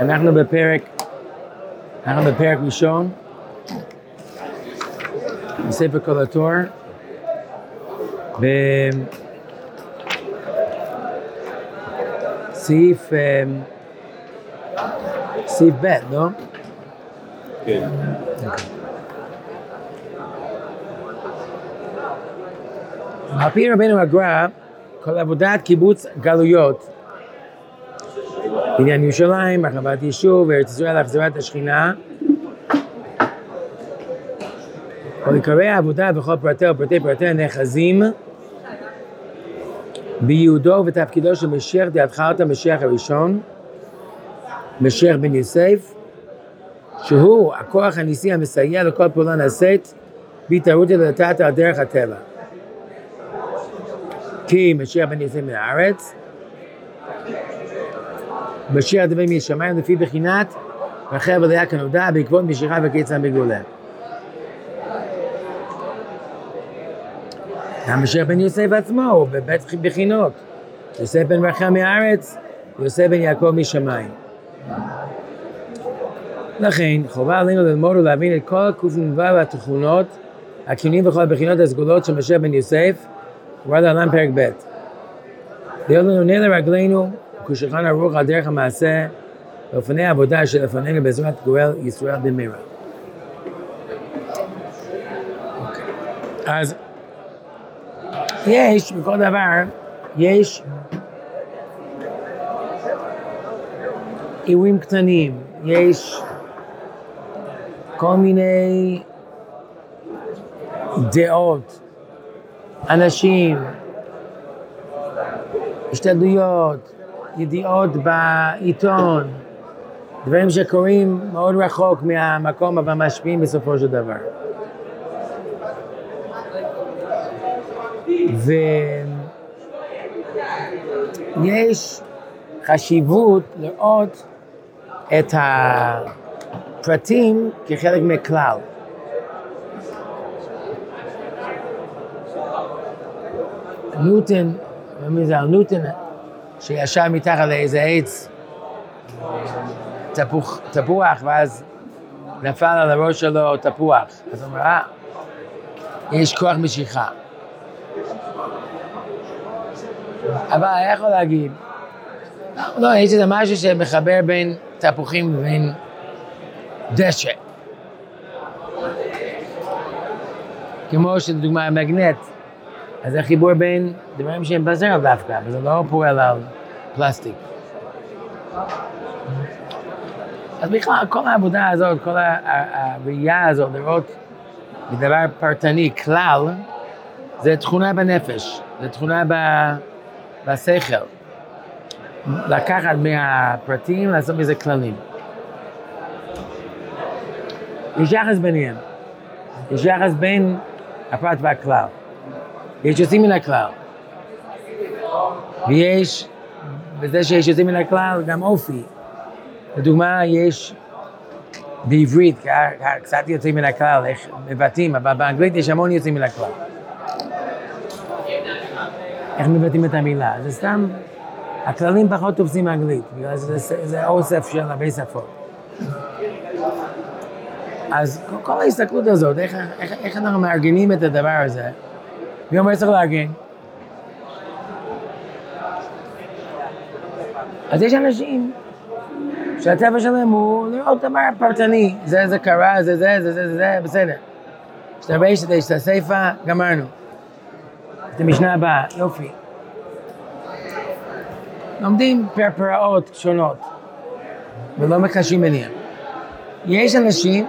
אנחנו בפרק, אנחנו בפרק ראשון, בספר כל התור, בסעיף, אה, סעיף ב', לא? כן. על פי רבנו הגר"א, כל עבודת קיבוץ גלויות, בעניין ירושלים, הרחבת יישוב, ארץ ישראל, החזרת השכינה, כל עיקרי העבודה וכל פרטי ופרטי פרטי הנאחזים בייעודו ובתפקידו של משיח דהתחלת המשיח הראשון, משיח בן יוסף, שהוא הכוח הניסי המסייע לכל פעולה נעשית בהתערבות לדעת על דרך הטבע. כי משיח בן יוסף מן הארץ, משיח דבר משמיים לפי בחינת רחל ולאה כנודע בעקבות משיכה וקיצה בגאולה. המשיח בן יוסף עצמו הוא בבית בחינות. יוסף בן רחל מהארץ, יוסף בן יעקב משמיים. לכן חובה עלינו ללמוד ולהבין את כל הקנ"ו והתכונות, הכינויים וכל הבחינות הסגולות של משיח בן יוסף, כבר להלן פרק ב'. להיות לנו נר לרגלינו כשולחן ערוך על דרך המעשה ואופני העבודה שלפנינו בעזרת גואל ישראל במהרה. אז יש, בכל דבר, יש אירועים קטנים, יש כל מיני דעות, אנשים, השתדלויות, ידיעות בעיתון, דברים שקורים מאוד רחוק מהמקום אבל משפיעים בסופו של דבר. ויש חשיבות לראות את הפרטים כחלק מכלל. ניוטון, מי זה ניוטון, שישב מתחת לאיזה עץ תפוח, תפוח, ואז נפל על הראש שלו תפוח. אז הוא אומר, אה, יש כוח משיכה. אבל היה יכול להגיד, לא, יש איזה משהו שמחבר בין תפוחים לבין דשא. כמו שלדוגמה המגנט, אז זה חיבור בין דברים שהם בזרע דווקא, וזה לא פועל על פלסטיק. אז בכלל, כל העבודה הזאת, כל הראייה הזאת, לראות בדבר פרטני, כלל, זה תכונה בנפש, זה תכונה בשכל. לקחת מהפרטים, לעשות מזה כללים. יש יחס ביניהם. יש יחס בין הפרט והכלל. יש יוצאים מן הכלל. ויש, בזה שיש יוצאים מן הכלל, גם אופי. לדוגמה, יש בעברית, קצת יוצאים מן הכלל, איך מבטאים, אבל באנגלית יש המון יוצאים מן הכלל. איך מבטאים את המילה? זה סתם, הכללים פחות תופסים אנגלית, בגלל זה, זה אוסף של הרבה שפות. אז כל ההסתכלות הזאת, איך, איך, איך אנחנו מארגנים את הדבר הזה, אומר שצריך לארגן? אז יש אנשים שהטבע שלהם הוא לראות דבר פרטני, זה זה קרה, זה זה, זה זה, זה בסדר. שדה, יש את הסיפה, גמרנו. את המשנה הבאה, יופי. לומדים פרפראות שונות, ולא מקשים ביניהם. יש אנשים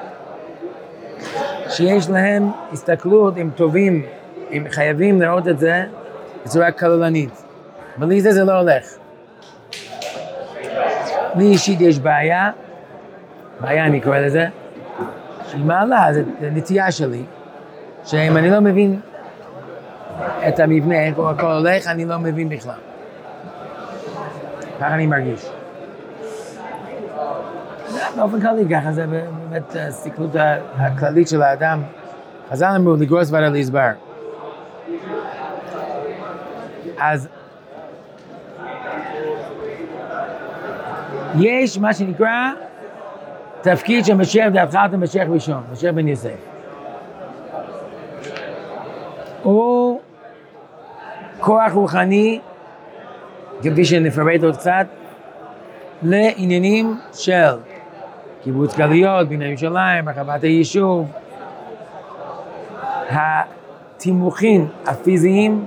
שיש להם הסתכלות, הם טובים, חייבים לראות את זה בצורה כללנית. בלי זה זה לא הולך. לי אישית יש בעיה, בעיה אני קורא לזה, שהיא מעלה, זו נטייה שלי, שאם אני לא מבין את המבנה, איך הכל הולך, אני לא מבין בכלל. ככה אני מרגיש. באופן כללי ככה, זה באמת הסתכלות הכללית של האדם. חז"ל אמרו, לגרוס ועדה להסבר. אז יש מה שנקרא תפקיד של משיח דהתחלת משיח ראשון, משיח בן יוסף. הוא כוח רוחני, כפי שנפרט עוד קצת, לעניינים של קיבוץ גלויות, בני ירושלים, הרחבת היישוב, התימוכין הפיזיים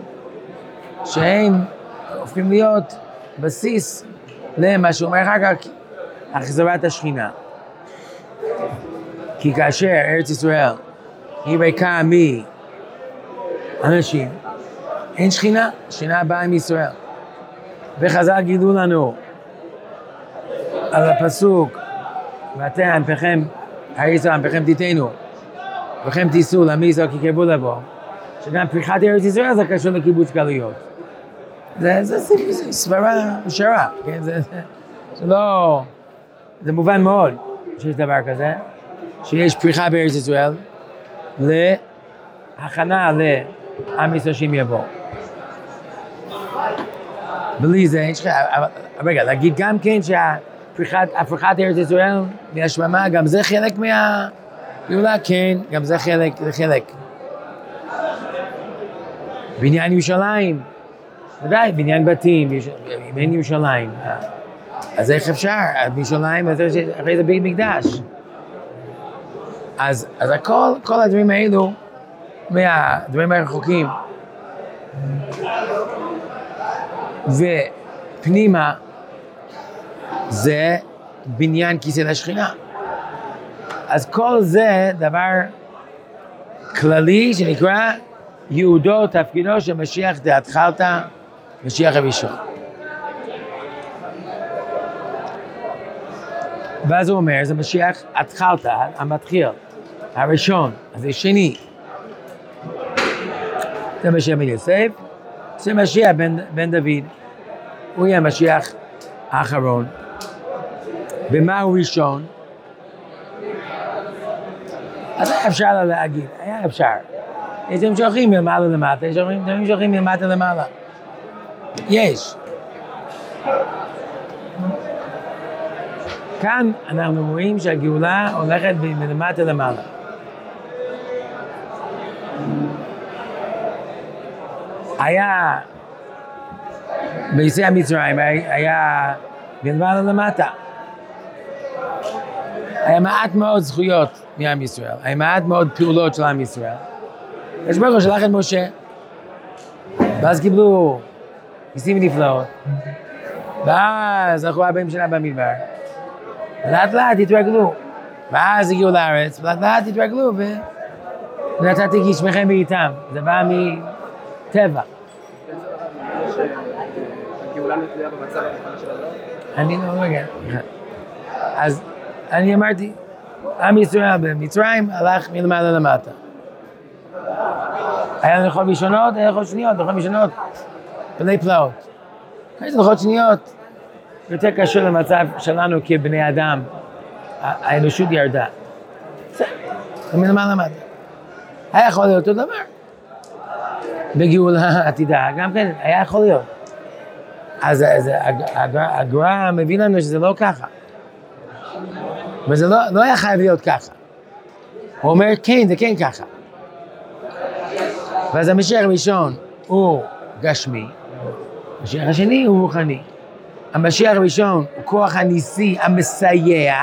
שהם הופכים להיות בסיס למה שאומר אחר כך החזרת השכינה. כי כאשר ארץ ישראל היא ריקה מאנשים, אין שכינה, שכינה באה עם ישראל. וחז"ל גילו לנו על הפסוק, ואתם פכם, הריסו פכם תיתנו, וכם תיסעו לעמי ישראל כי קרבו לבוא, שגם פריחת ארץ ישראל זה קשור לקיבוץ גלויות. זה, זה, זה, סברה ישרה, כן? זה, זה, זה לא... זה מובן מאוד שיש דבר כזה, שיש פריחה בארץ ישראל להכנה לעם ישראל שהם יבואו. בלי זה, יש לך, רגע, להגיד גם כן שהפריחת ארץ ישראל מהשממה, גם זה חלק מה... גאולה, כן, גם זה חלק, זה חלק. בניין ירושלים, ודאי, בניין בתים, בניין ירושלים. אז איך אפשר? בירושלים, אחרי זה בית מקדש. אז, אז הכל, כל הדברים האלו, מהדברים הרחוקים, ופנימה, זה בניין כיסא לשכינה. אז כל זה דבר כללי שנקרא ייעודו, תפקידו של משיח משיח הראשון. ואז הוא אומר, זה משיח התחלת, המתחיל, הראשון, אז זה שני. זה משיח בן יוסף, זה משיח בן, בן דוד, הוא יהיה המשיח האחרון. ומה הוא ראשון? אז היה אפשר להגיד, היה אפשר. יש דברים שהולכים מלמעלה למטה, יש דברים שהולכים מלמטה למעלה. יש. כאן אנחנו רואים שהגאולה הולכת מלמטה למעלה. היה ביציאה מצרים, היה מלמעלה למטה. היה מעט מאוד זכויות מעם ישראל, היה מעט מאוד פעולות של עם ישראל. יש ברוך הוא שלח את משה, ואז קיבלו ניסים ונפלאות, ואז הלכו 40 שנה במדבר, ולאט לאט התרגלו, ואז הגיעו לארץ, ולאט לאט התרגלו, ונתתי גשמכם בעיתם, זה בא מטבע. אני לא מבין. אז אני אמרתי, עם ישראל במצרים הלך מלמעלה למטה. היה הלכות ראשונות, היה הלכות שניות, הלכות ראשונות, בני פלאות. זה הלכות שניות, יותר קשור למצב שלנו כבני אדם, האנושות ירדה. זה מלמעלה למטה. היה יכול להיות אותו דבר. בגאולה עתידה, גם כן, היה יכול להיות. אז הגר"א מביא לנו שזה לא ככה. וזה לא, לא היה חייב להיות ככה. הוא אומר, כן, זה כן ככה. ואז המשיח הראשון הוא גשמי, המשיח השני הוא רוחני. המשיח הראשון הוא כוח הניסי המסייע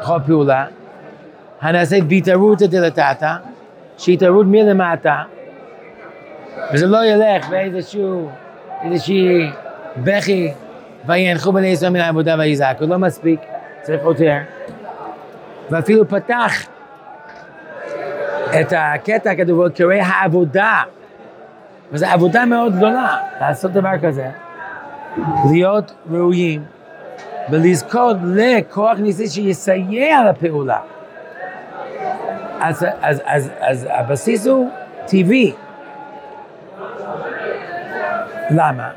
בכל פעולה, הנעשית בהתערותא דלתתא, שהתערות מלמטה, וזה לא ילך באיזשהו, איזושהי בכי וינחו בני ישראל מן העבודה ויזעקו, לא מספיק, צריך יותר. ואפילו פתח את הקטע הכתוב, קורא העבודה, וזו עבודה מאוד גדולה לעשות דבר כזה, להיות ראויים ולזכות לכוח ניסי שיסייע לפעולה. אז, אז, אז, אז הבסיס הוא טבעי. למה?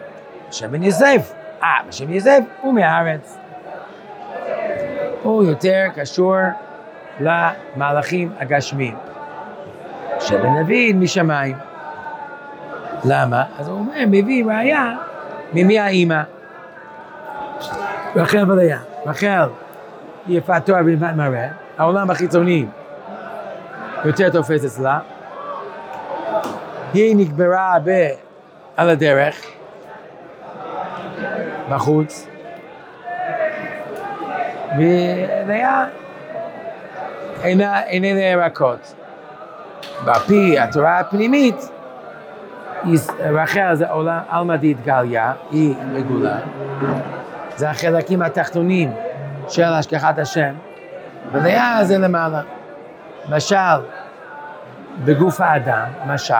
שבן יוסף אה, בשם יוסף הוא מהארץ. הוא יותר קשור למהלכים הגשמיים. שבן דוד משמיים. למה? אז הוא אומר, מביא ראייה ממי האימא. רחל ולאה. רחל יפת תואר ויפת מראה, העולם החיצוני יותר תופס אצלה. היא נקברה הרבה על הדרך, בחוץ, ולאה אינה איננה ירקות. בפי התורה הפנימית, רחל זה עולם עלמא דהתגליה, היא מגולה. זה החלקים התחתונים של השגחת השם, ולאה זה למעלה. משל, בגוף האדם, משל,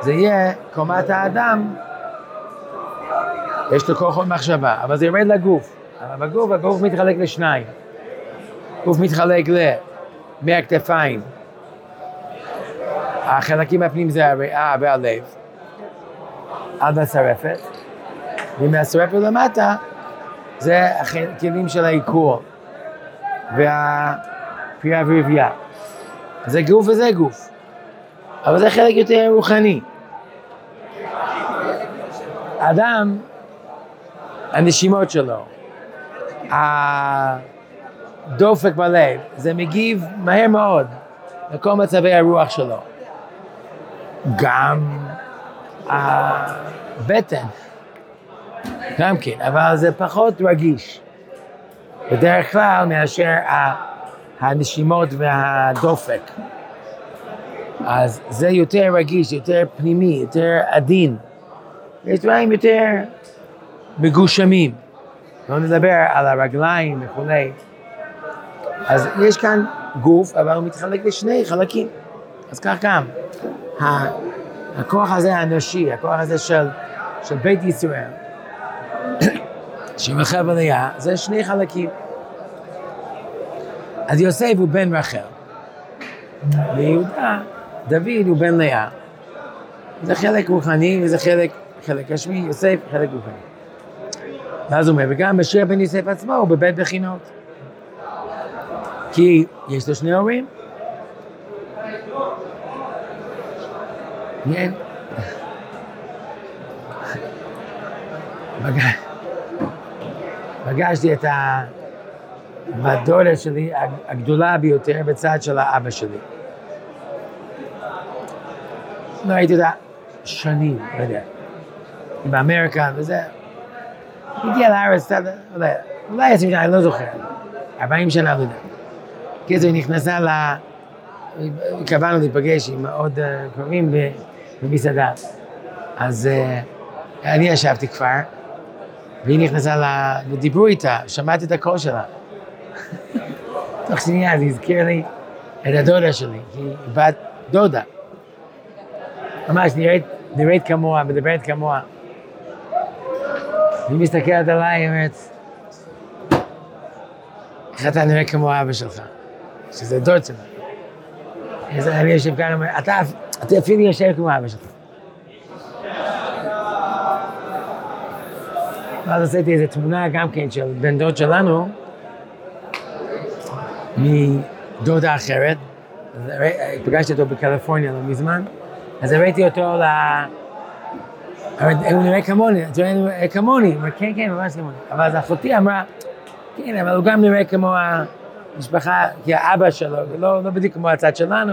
זה יהיה קומת האדם, יש לו כוחות מחשבה, אבל זה ירד לגוף. אבל בגוף, הגוף מתחלק לשניים. גוף מתחלק למהכתפיים. החלקים הפנים זה הריאה והלב, עד השרפת, ומהשרפת למטה זה הכלים של העיכור והפרייה והרבייה. זה גוף וזה גוף, אבל זה חלק יותר רוחני. אדם, הנשימות שלו, הדופק בלב, זה מגיב מהר מאוד לכל מצבי הרוח שלו. גם הבטן, גם כן, אבל זה פחות רגיש. בדרך כלל מאשר הנשימות והדופק. אז זה יותר רגיש, יותר פנימי, יותר עדין. יש דברים יותר מגושמים. לא נדבר על הרגליים וכולי. אז יש כאן גוף, אבל הוא מתחלק לשני חלקים. אז כך גם, הכוח הזה האנושי, הכוח הזה של, של בית ישראל, של רחל ולאה, זה שני חלקים. אז יוסף הוא בן רחל, ויהודה, דוד הוא בן לאה. זה חלק רוחני וזה חלק, חלק גשמי, יוסף חלק רוחני. ואז הוא אומר, וגם משה בן יוסף עצמו הוא בבית בחינות. כי יש לו שני הורים. כן. פגשתי את הדולת שלי הגדולה ביותר בצד של האבא שלי. לא הייתי יודע שנים, לא יודע, באמריקה וזה. הגיע לארץ, אולי עשרים שנה, אני לא זוכר, ארבעים שנה, לא יודע. קיצור, היא נכנסה ל... קבענו להיפגש עם עוד קרובים במסעדה. אז אני ישבתי כבר, והיא נכנסה ל... ודיברו איתה, שמעתי את הקול שלה. תוך שנייה זה הזכיר לי את הדודה שלי, היא בת דודה. ממש נראית, נראית כמוה, מדברת כמוה. והיא מסתכלת עליי, היא אומרת, איך אתה נראה כמו אבא שלך, שזה דוד שלך. אז אני יושב כאן, אומר, אתה, אתה אפילו יושב כמו אבא שלך. ואז עשיתי איזו תמונה גם כן של בן דוד שלנו, מדודה אחרת, פגשתי אותו בקליפורניה לא מזמן, אז הראיתי אותו ל... הוא נראה כמוני, הוא נראה כמוני, הוא אומר, כן, כן, ממש כמוני. אבל אז אחותי אמרה, כן, אבל הוא גם נראה כמו המשפחה, כי האבא שלו, לא, לא בדיוק כמו הצד שלנו,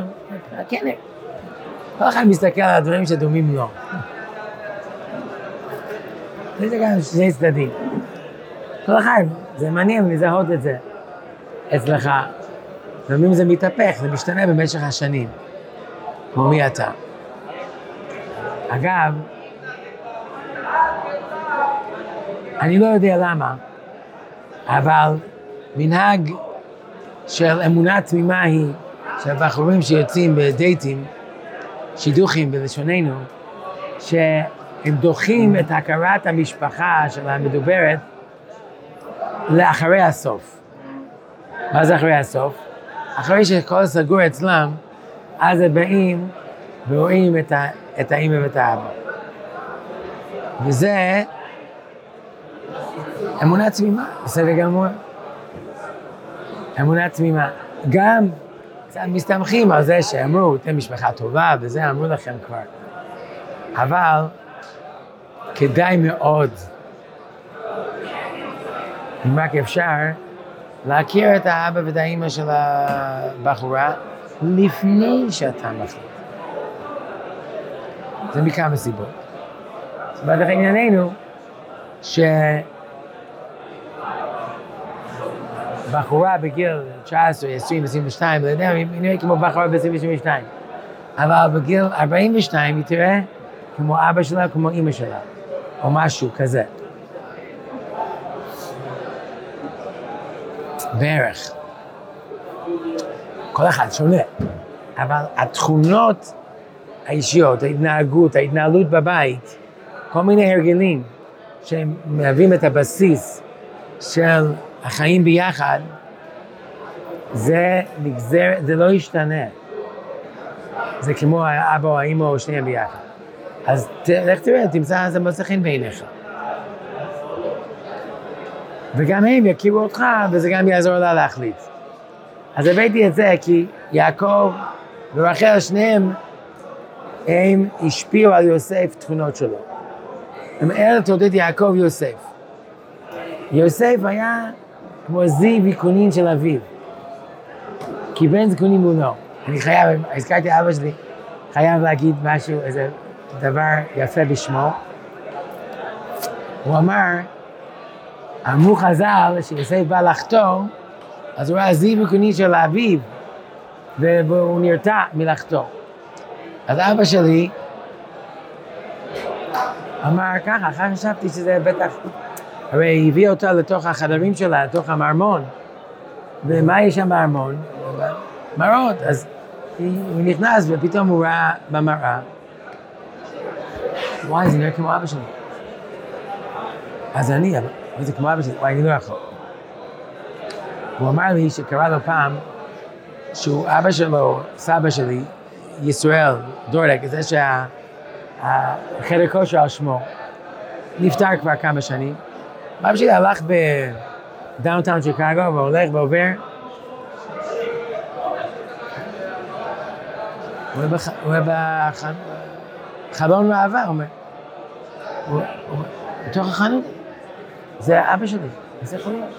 כן, כל אחד מסתכל על הדברים שדומים לו. זה גם שני צדדים. כל אחד, זה מעניין לזהות את זה אצלך. לפעמים זה מתהפך, זה משתנה במשך השנים, כמו מי אתה. אגב, אני לא יודע למה, אבל מנהג של אמונה תמימה היא שהבחורים שיוצאים בדייטים, שידוכים בלשוננו, שהם דוחים את הכרת המשפחה של המדוברת לאחרי הסוף. מה זה אחרי הסוף? אחרי שהכל סגור אצלם, אז הם באים ורואים את, ה, את האמא ואת האבא. וזה אמונה תמימה, בסדר גמור. אמונה תמימה. גם מסתמכים על זה שאמרו, אתם משפחה טובה, וזה אמרו לכם כבר. אבל כדאי מאוד אם רק אפשר, להכיר את האבא ואת האימא של הבחורה לפני שאתה מחליט. זה מכמה סיבות. סיבת ענייננו, שבחורה בגיל 19, 20, 22, לא יודע, היא נראית כמו בחורה ב 22 אבל בגיל 42 היא תראה כמו אבא שלה, כמו אימא שלה, או משהו כזה. בערך. כל אחד שונה, אבל התכונות האישיות, ההתנהגות, ההתנהלות בבית, כל מיני הרגלים שהם מהווים את הבסיס של החיים ביחד, זה נגזר, זה לא ישתנה. זה כמו האבא או האמא או שניהם ביחד. אז לך תראה, תמצא איזה מוצא בעיניך. וגם הם יכירו אותך, וזה גם יעזור לה להחליט. אז הבאתי את זה כי יעקב ורחל, שניהם, הם השפיעו על יוסף תכונות שלו. הם אלה תולדות יעקב יוסף. יוסף היה כמו זיו יקונים של אביו. כי בן זקונים הוא לא. אני חייב, הזכרתי אבא שלי, חייב להגיד משהו, איזה דבר יפה בשמו. הוא אמר, אמרו חז"ל שיוסף בא לחתור, אז הוא ראה זיו יקוני של אביו, והוא נרתע מלחתור. אז אבא שלי אמר ככה, אחר חשבתי שזה בטח, הרי הביא אותה לתוך החדרים שלה, לתוך המרמון, ומה יש שם בארמון? מראות, אז הוא נכנס ופתאום הוא ראה במראה, וואי, זה נראה כמו אבא שלי. אז אני, אבל זה כמו אבא שלי, וואי, אני לא יכול. הוא אמר לי שקרה לו פעם, שהוא אבא שלו, סבא שלי, ישראל, דורדק, זה שה... החדר כושר על שמו, נפטר כבר כמה שנים. אבא שלי הלך ב downtown שיקגו והולך ועובר. הוא היה בחלון ראווה, הוא אומר. הוא בתוך החנות. זה אבא שלי, זה יכול להיות.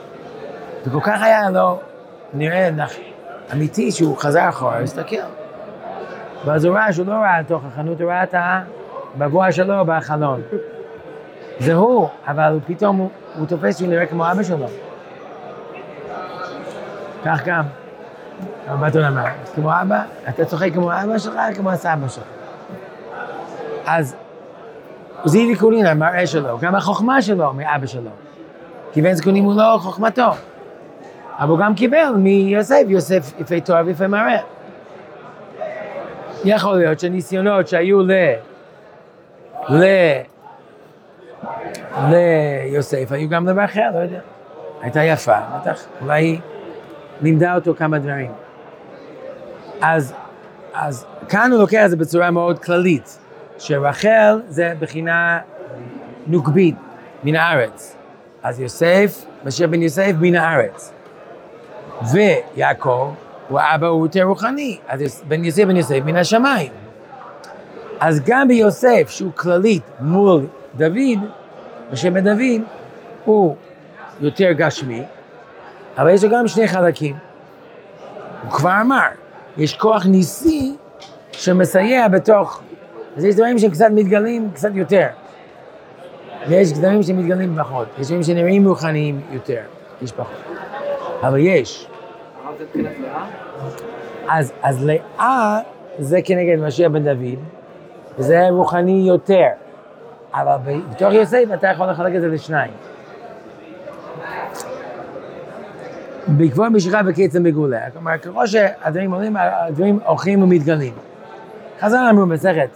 וכל כך היה לו, נראה אמיתי שהוא חזר אחורה, הסתכל. ואז הוא ראה שהוא לא ראה לתוך החנות, הוא ראה את הבבוע שלו בחלון. זה הוא, אבל פתאום הוא, הוא תופס שהוא נראה כמו אבא שלו. כך גם. רבתון אמר, כמו אבא, אתה צוחק כמו אבא שלך, כמו הסבא שלך. אז זה קולין, המראה שלו, גם החוכמה שלו מאבא שלו. כיוון זקונים הוא לא חוכמתו. אבל הוא גם קיבל מיוסף, יוסף יפה תואר ויפה מראה. יכול להיות שניסיונות שהיו ל... ל... ליוסף היו גם לדבר אחר, לא יודע. הייתה יפה, בטח, אולי היא לימדה אותו כמה דברים. אז, אז כאן הוא לוקח את זה בצורה מאוד כללית, שרחל זה בחינה נוקבית מן הארץ. אז יוסף, משה בן יוסף מן הארץ. ויעקב הוא אבא הוא יותר רוחני, אז בן יוסף בן יוסף מן השמיים. אז גם ביוסף, שהוא כללית מול דוד, בן דוד, הוא יותר גשמי, אבל יש לו גם שני חלקים. הוא כבר אמר, יש כוח ניסי שמסייע בתוך, אז יש דברים שהם קצת מתגלים קצת יותר. ויש דברים שמתגלים פחות, יש דברים שנראים רוחניים יותר, יש פחות. אבל יש. אז, אז לאה זה כנגד משיח בן דוד, וזה רוחני יותר. אבל בתוך יוסף אתה יכול לחלק את זה לשניים. בעקבות משיכה בקצב מגולה. כלומר, ככל שהדברים עולים, הדברים הולכים ומתגלים. חז"ל אמרו מסכת,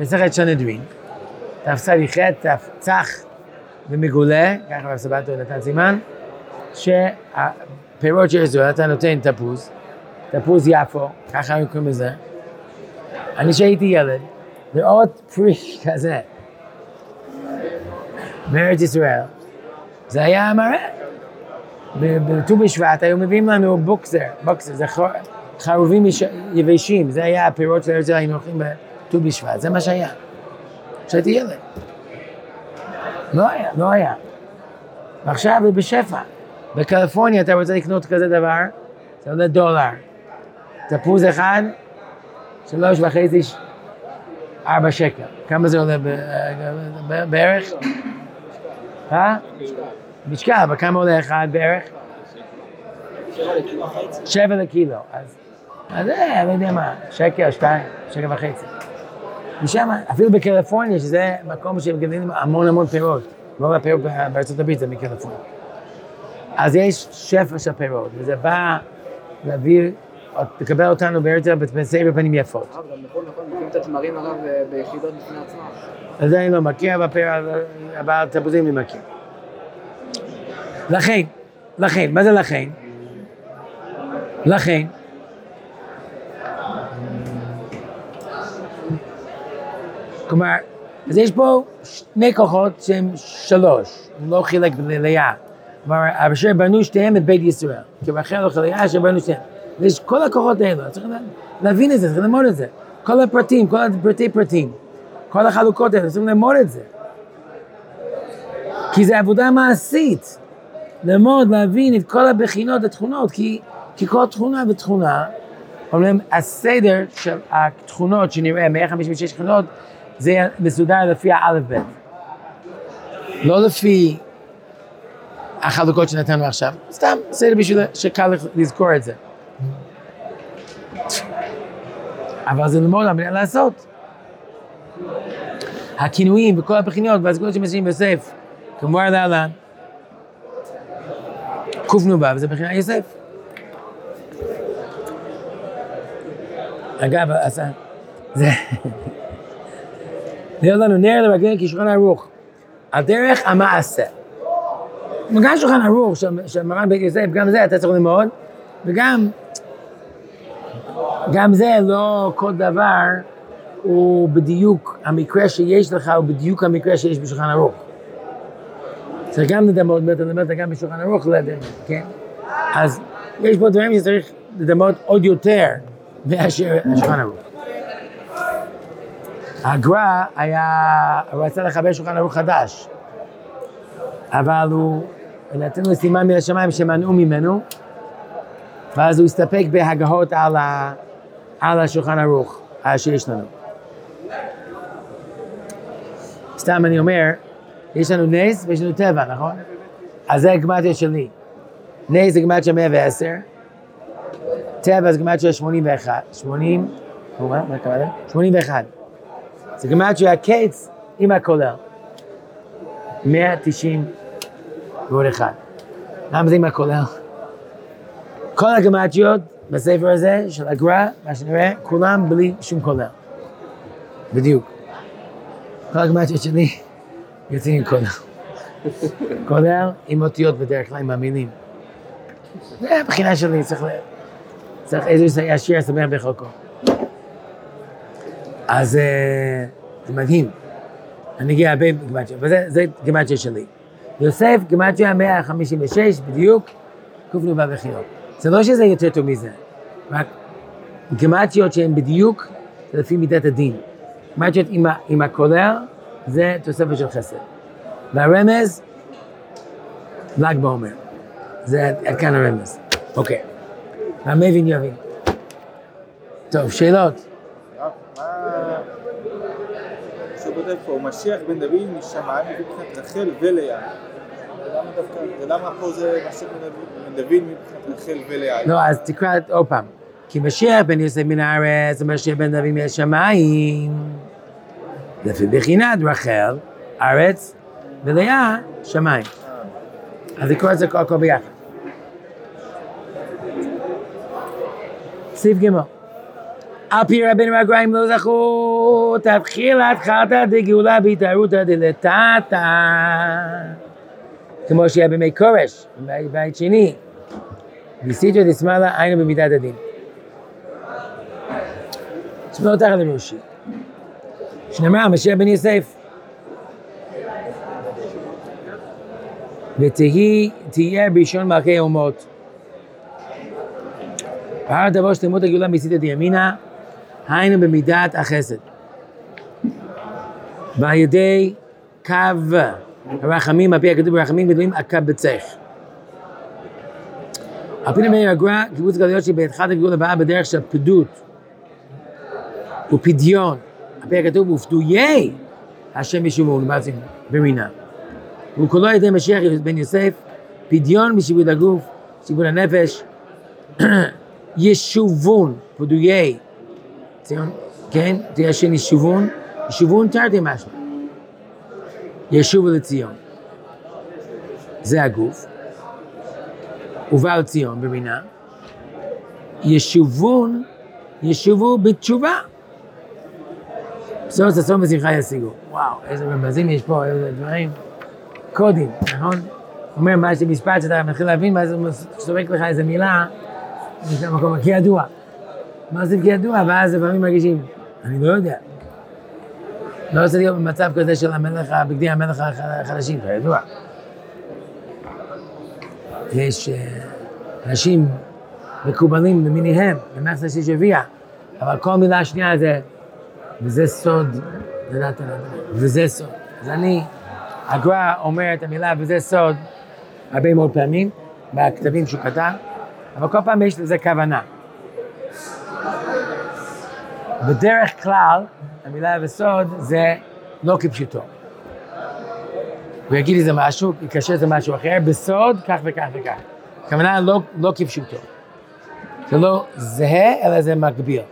מסכת שנדרין, תצ"ח, תצ"ח ומגולה, ככה בסבתו נתן סימן, שהפירות של ישראל אתה נותן תפוז, תפוז יפו, ככה הם קוראים לזה. אני כשהייתי ילד, לראות פרי כזה בארץ ישראל, זה היה מראה. בט"ו בשבט היו מביאים לנו בוקסר, בוקסר, זה חרובים יבשים, זה היה הפירות של ארץ ישראל, היינו הולכים בט"ו בשבט, זה מה שהיה. כשהייתי ילד. לא היה, לא היה. ועכשיו זה בשפע. בקליפורניה אתה רוצה לקנות כזה דבר, זה עולה דולר. תפוז אחד, שלוש וחצי, ארבע שקל. כמה זה עולה בערך? אה? משקל, אבל כמה עולה אחד בערך? שבע לקילו. אז, זה, אני לא יודע מה, שקל, שתיים, שקל וחצי. משם, אפילו בקליפורניה, שזה מקום שמגדלים המון המון פירות. רוב הפירות בארצות הברית זה מקליפורניה. אז יש שפע של פירות, וזה בא להביא, לקבל אותנו בארץ בסבר פנים יפות. הרב, גם נכון, נכון, את התמרים הרב אה, ביחידות בפני עצמם. אז אני לא מכיר, אבל אבל תפוזים אני מכיר. לכן, לכן, מה זה לכן? לכן, כלומר, אז יש פה שני כוחות שהם שלוש, הוא לא חילק ללאה. כלומר, אשר בנו שתיהם את בית ישראל, כי רחל וכליה אשר בנו שתיהם. ויש כל הכוחות האלו, צריך לה- להבין את זה, צריך ללמוד את זה. כל הפרטים, כל הפרטי פרטים, כל החלוקות האלה, צריך ללמוד את זה. כי זה עבודה מעשית. ללמוד, להבין את כל הבחינות, התכונות, כי, כי כל תכונה ותכונה, אומרים, הסדר של התכונות שנראה, 156 תכונות, זה מסודר לפי האלף-בית. לא לפי החלוקות שנתנו עכשיו, סתם סדר בשביל שקל לזכור את זה. אבל זה ללמוד על מנת לעשות. הכינויים וכל הבחינות והסגולות שמציעים בסייף, כמובן להלן, קנ"ו, וזה בחינת יוסף. אגב, אז זה... זה לנו נר לרגל כשולחן ערוך, על דרך המעשה. גם שולחן ערוך של, של מרן בית יוסף, גם זה אתה צריך ללמוד, וגם גם זה לא כל דבר הוא בדיוק המקרה שיש לך, הוא בדיוק המקרה שיש בשולחן ערוך. צריך גם לדמות, לדמות גם בשולחן ערוך, לדמות, כן? אז יש פה דברים שצריך לדמות עוד יותר מאשר השולחן ערוך. הגר"א היה, הוא רצה לחבר שולחן ערוך חדש, אבל הוא נתן לו סימן מן השמיים שמנעו ממנו, ואז הוא הסתפק בהגהות על, ה, על השולחן ערוך שיש לנו. סתם אני אומר, יש לנו נס ויש לנו טבע, נכון? אז זה הגמטיה שלי. נס זה גמטיה 110, טבע זה גמטיה 81, 80, נו, מה, מה קרה? 81. זה גמטיה הקץ עם הכולל. 190 ועוד אחד. למה זה עם הכולל? כל הגמטיות בספר הזה של הגר"א, מה שנראה, כולם בלי שום כולל. בדיוק. כל הגמטיות שלי יוצאים עם כולל. כולל עם אותיות בדרך כלל, עם המילים. זה הבחינה שלי, צריך ל... צריך איזה ישיר שמח בחלקו. אז אה, זה מדהים. אני אגיע הרבה גמטיה, וזה זה גמטיה שלי. יוסף, גמטיה 156 בדיוק, ק"ו בחינות. זה לא שזה יותר טוב מזה, גמטיות שהן בדיוק לפי מידת הדין. גמטיות עם, עם הכולל זה תוספת של חסד. והרמז, ל"ג בעומר. זה עד- כאן הרמז. אוקיי. המבין יבין. טוב, שאלות? שכותב פה, משיח בן דוד משמיים מבחינת רחל ולאה. ולמה פה זה משיח בן דוד מבחינת רחל ולאה? לא, אז תקרא עוד פעם. כי משיח בן יוסף מן הארץ, ומשיח בן דוד מהשמיים. לפי בחינת רחל, ארץ, ולאה, שמיים. אז לקרוא את זה כל הכל ביחד. סעיף ג' על פי רבנו הגריים לא זכו, תתחיל התחלתא דגאולה בהתערותא דלתתא. כמו שהיה בימי כורש, בית שני. וסיתו דשמאלה היינו במידת הדין. שמעו תחת לראשי. שנאמר, משיח בן יוסף. ותהי, תהיה בראשון מלכי האומות. והר תבוא שלמות הגאולה מסיתא דימינה, היינו במידת החסד. ועל ידי קו הרחמים, על פי הכתוב ברחמים גדולים אקבצך. על פי נמי הגר"א, קיבוץ גלויות שבאחד הגאול הבאה בדרך של פדות ופדיון, על פי הכתוב ופדויי השם ישובון, בעצם ברינה. וכולו על ידי משיח בן יוסף, פדיון משיבוד הגוף, שיבוד הנפש, ישובון, פדויי, ציון, כן, תהיה שני ישובון, ישובון תרתי משמע. ישובו לציון. זה הגוף. ובא לציון ברינה. ישובון, ישובו בתשובה. בסוף ששון בשמחה ישיגו. וואו, איזה רמזים יש פה, איזה דברים. קודים, נכון? אומר מה שמשפט שאתה מתחיל להבין, ואז הוא סורק לך איזה מילה, יש למקום כידוע. מה זה כידוע? ואז לפעמים מרגישים, אני לא יודע. לא רוצה להיות במצב כזה של המלך, בגדי המלך החדשים, כידוע. יש אה, אנשים מקובלים למיניהם, במערכת השיש הביאה, אבל כל מילה שנייה זה, וזה סוד, לדעת על וזה סוד. אז אני, הגר"א אומר את המילה וזה סוד הרבה מאוד פעמים, בכתבים שהוא כתב, אבל כל פעם יש לזה כוונה. בדרך כלל, המילה וסוד זה לא כפשוטו. הוא יגיד איזה משהו, יקשר איזה משהו אחר, בסוד כך וכך וכך. הכוונה לא, לא כפשוטו. זה לא זהה, אלא זה מקביל.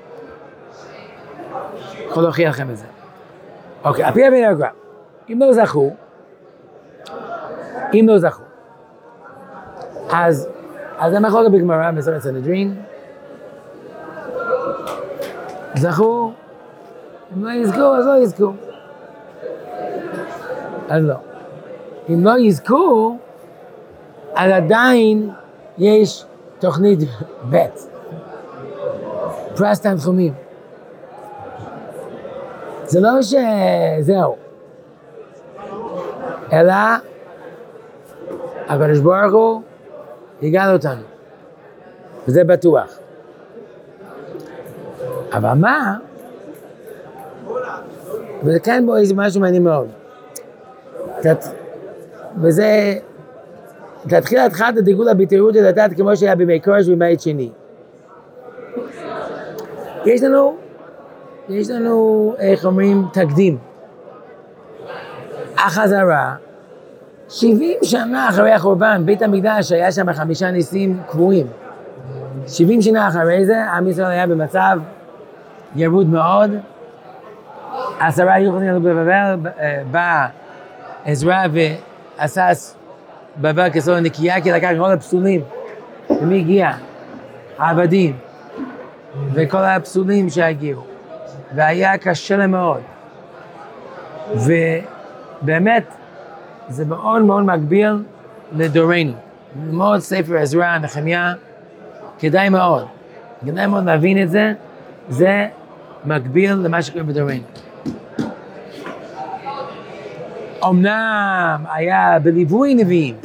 יכול להוכיח לכם את זה. אוקיי, על פי אבין הגר"א, אם לא זכו, אם לא זכו, אז, אז זה מחלוקת בגמרא בסרט סנהדרין, זכו, אם לא יזכו, אז לא יזכו. אז לא. אם לא יזכו, אז עדיין יש תוכנית ב', פרס תנחומים. זה לא שזהו, אלא הקדוש ברוך הוא יגאל אותנו, וזה בטוח. אבל מה? וכאן בו איזה משהו מעניין מאוד. תת... וזה, תתחיל התחלת הדיגול הביטרות לדעת כמו שהיה בימי קורש ובימי שני. יש לנו, יש לנו, איך אומרים, תקדים. החזרה, 70 שנה אחרי החורבן, בית המקדש היה שם חמישה ניסים קבועים. 70 שנה אחרי זה, עם ישראל היה במצב ירוד מאוד. עשרה היו יכולים לעלות בבבל, בא עזרא ועשה בבל כסול נקייה, כי לקח כל הפסולים. ומי הגיע? העבדים. וכל הפסולים שהגיעו. והיה קשה להם מאוד. ובאמת, זה מאוד מאוד מגביל לדורנו. ללמוד ספר עזרא, נחמיה, כדאי מאוד. כדאי מאוד להבין את זה, זה מקביל למה שקורה בדורנו. אמנם היה בליווי נביאים,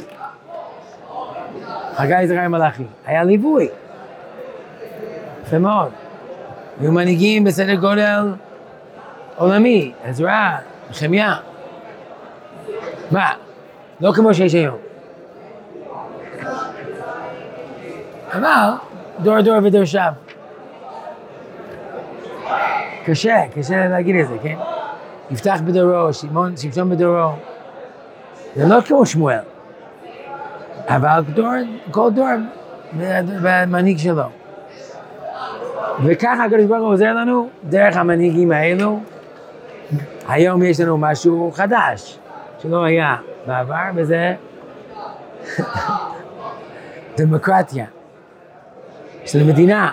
חגי זכר מלאכי, היה ליווי, יפה מאוד. היו מנהיגים בסדר גודל עולמי, עזרא, נחמיה. מה? לא כמו שיש היום. אבל דור דור ודורשיו. קשה, קשה להגיד את זה, כן? יפתח בדורו, שמעון, שמשון בדורו. זה לא כמו שמואל. אבל דור, כל דור והמנהיג שלו. וככה הקדוש ברוך הוא עוזר לנו דרך המנהיגים האלו. היום יש לנו משהו חדש, שלא היה בעבר, וזה דמוקרטיה של מדינה.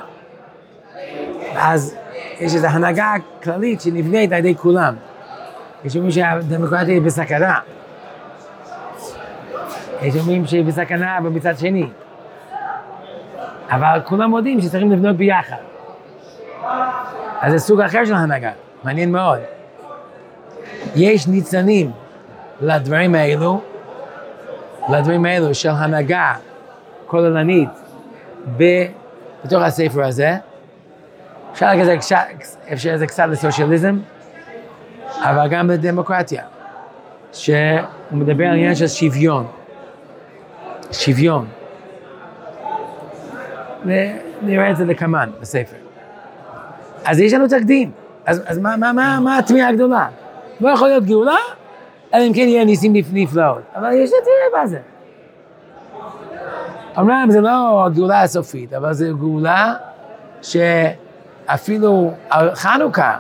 אז יש איזו הנהגה כללית שנבנית על ידי כולם. יש אומרים שהדמוקרטיה היא בסכנה. יש אומרים שהיא בסכנה אבל מצד שני. אבל כולם מודים שצריכים לבנות ביחד. אז זה סוג אחר של הנהגה, מעניין מאוד. יש ניצנים לדברים האלו, לדברים האלו של הנהגה כוללנית בתוך הספר הזה. אפשר להגיד שזה קצת לסוציאליזם, אבל גם לדמוקרטיה. שהוא מדבר על עניין של שוויון. שוויון. ונראה את זה לכמן בספר. אז יש לנו תקדים. אז, אז מה, מה, מה, מה התמיהה הגדולה? לא יכול להיות גאולה, אלא אם כן יהיה ניסים נפלאות. אבל יש לתראה מה זה. אמנם זה לא הגאולה הסופית, אבל זו גאולה שאפילו חנוכה,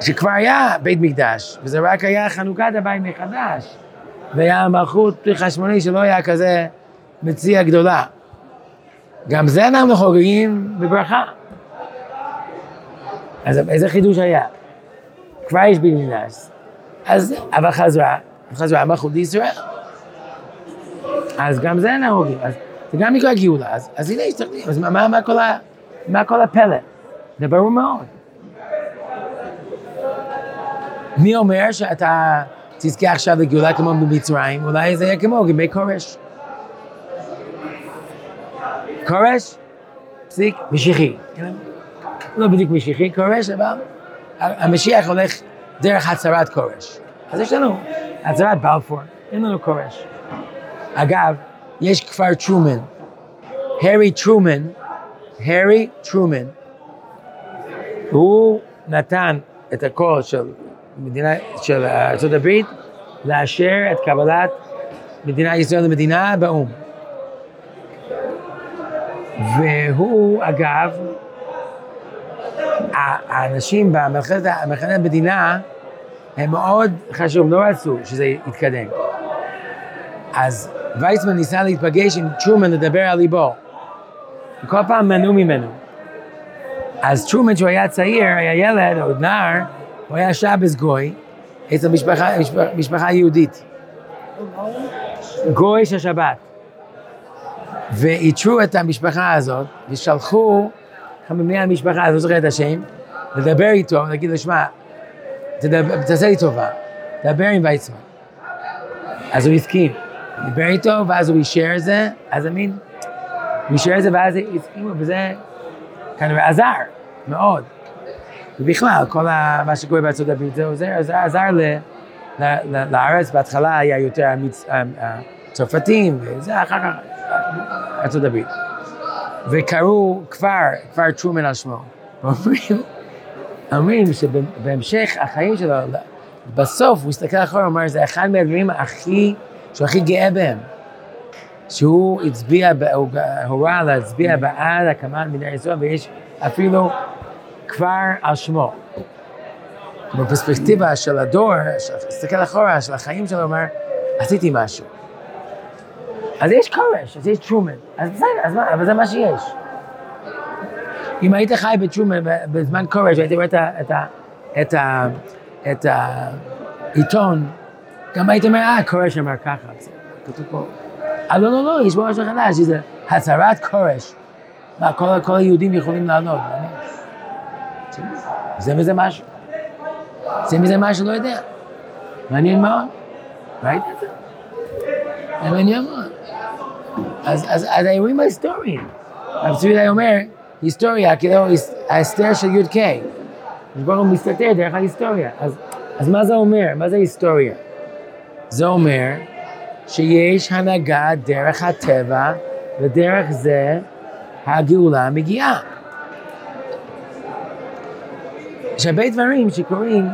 שכבר היה בית מקדש, וזה רק היה חנוכת הבית מחדש, והיה מלכות חשמוני שלא היה כזה מציע גדולה. גם זה אנחנו חוגגים בברכה. אז איזה חידוש היה? כבר יש מקדש. אז, אבל חזרה, חזרה מלכות לישראל. אז גם זה נהוגים, אז זה גם נקרא גאולה, אז, אז הנה יש תקדים, אז מה, מה, כל ה, מה כל הפלא? זה ברור מאוד. מי אומר שאתה תזכה עכשיו לגאולה כמו במצרים? אולי זה יהיה כמו גבי כורש. כורש, פסיק, משיחי. לא בדיוק משיחי כורש, אבל המשיח הולך דרך הצהרת כורש. אז יש לנו הצהרת בלפור, אין לנו כורש. אגב, יש כפר טרומן, הארי טרומן, הארי טרומן, הוא נתן את הקול של מדינה, של ארצות הברית לאשר את קבלת מדינת ישראל למדינה באו"ם. והוא, אגב, האנשים במלחמת המדינה, הם מאוד חשוב, לא רצו שזה יתקדם. אז ויצמן ניסה להיפגש עם טרומן לדבר על ליבו. וכל פעם מנעו ממנו. אז טרומן, כשהוא היה צעיר, היה ילד או נער, הוא היה שבס גוי, אצל משפחה, משפחה, משפחה יהודית. גוי של שבת. ואיתרו את המשפחה הזאת, ושלחו מבני המשפחה, אני לא זוכר את השם, לדבר איתו, להגיד לו, שמע, תעשה לי טובה, דבר עם ויצמן. אז הוא הסכים. דיבר איתו, ואז הוא אישר את זה, אז אמין, הוא אישר את זה, ואז הסכימו, וזה כנראה עזר, מאוד. ובכלל, כל מה שקורה בארצות הברית, זה עוזר, עזר, עזר ל, ל, ל, לארץ, בהתחלה היה יותר המצ... הצרפתים, וזה אחר כך ארצות הברית. וקראו כפר, כפר טרומן על שמו. אומרים, אומרים שבהמשך החיים שלו, בסוף הוא הסתכל אחורה, אמר, זה אחד מהדברים הכי שהוא הכי גאה בהם, שהוא הצביע, הוא הורה להצביע בעד הקמת מדינת ישראל, ויש אפילו כבר על שמו. בפרספקטיבה של הדור, להסתכל אחורה, של החיים שלו, אומר, עשיתי משהו. אז יש כורש, אז יש טרומן, אז בסדר, אז מה, אבל זה מה שיש. אם היית חי בטרומן בזמן כורש, והייתי רואה את העיתון, גם היית אומר, אה, כורש אמר ככה, כתוב פה. אה, לא, לא, לא, יש פה משהו חדש, זה הצהרת כורש. מה, כל, כל היהודים יכולים לענות, זה מזה משהו. זה מזה משהו, לא יודע. מעניין מאוד. ראית את זה? זה מעניין מאוד. אז, אז, אז האירועים ההיסטוריים. הרב צבי היה אומר, היסטוריה, כאילו ההסתר של י"ק. ברוך הוא מסתתר דרך ההיסטוריה. אז, אז מה זה אומר? מה זה היסטוריה? זה אומר שיש הנהגה דרך הטבע, ודרך זה הגאולה מגיעה. יש הרבה דברים שקורים,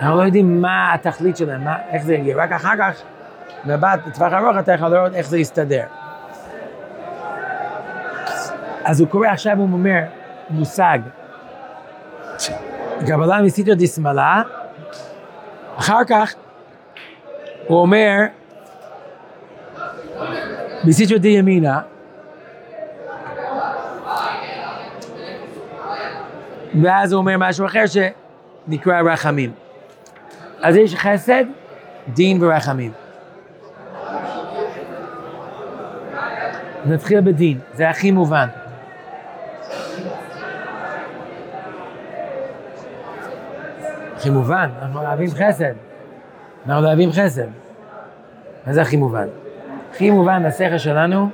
אנחנו לא יודעים מה התכלית שלהם, מה, איך זה יגיע, רק אחר כך, מבט בטווח ארוך, אתה יכול לראות איך זה יסתדר. אז הוא קורא עכשיו, הוא אומר, מושג, קבלה מסיתו דשמאלה, אחר כך הוא אומר, מסיתו די ימינה, ואז הוא אומר משהו אחר שנקרא רחמים. אז יש חסד, דין ורחמים. נתחיל בדין, זה הכי מובן. הכי מובן, אנחנו אוהבים חסד. אנחנו אוהבים חסד. מה זה הכי מובן? הכי מובן לשכל שלנו.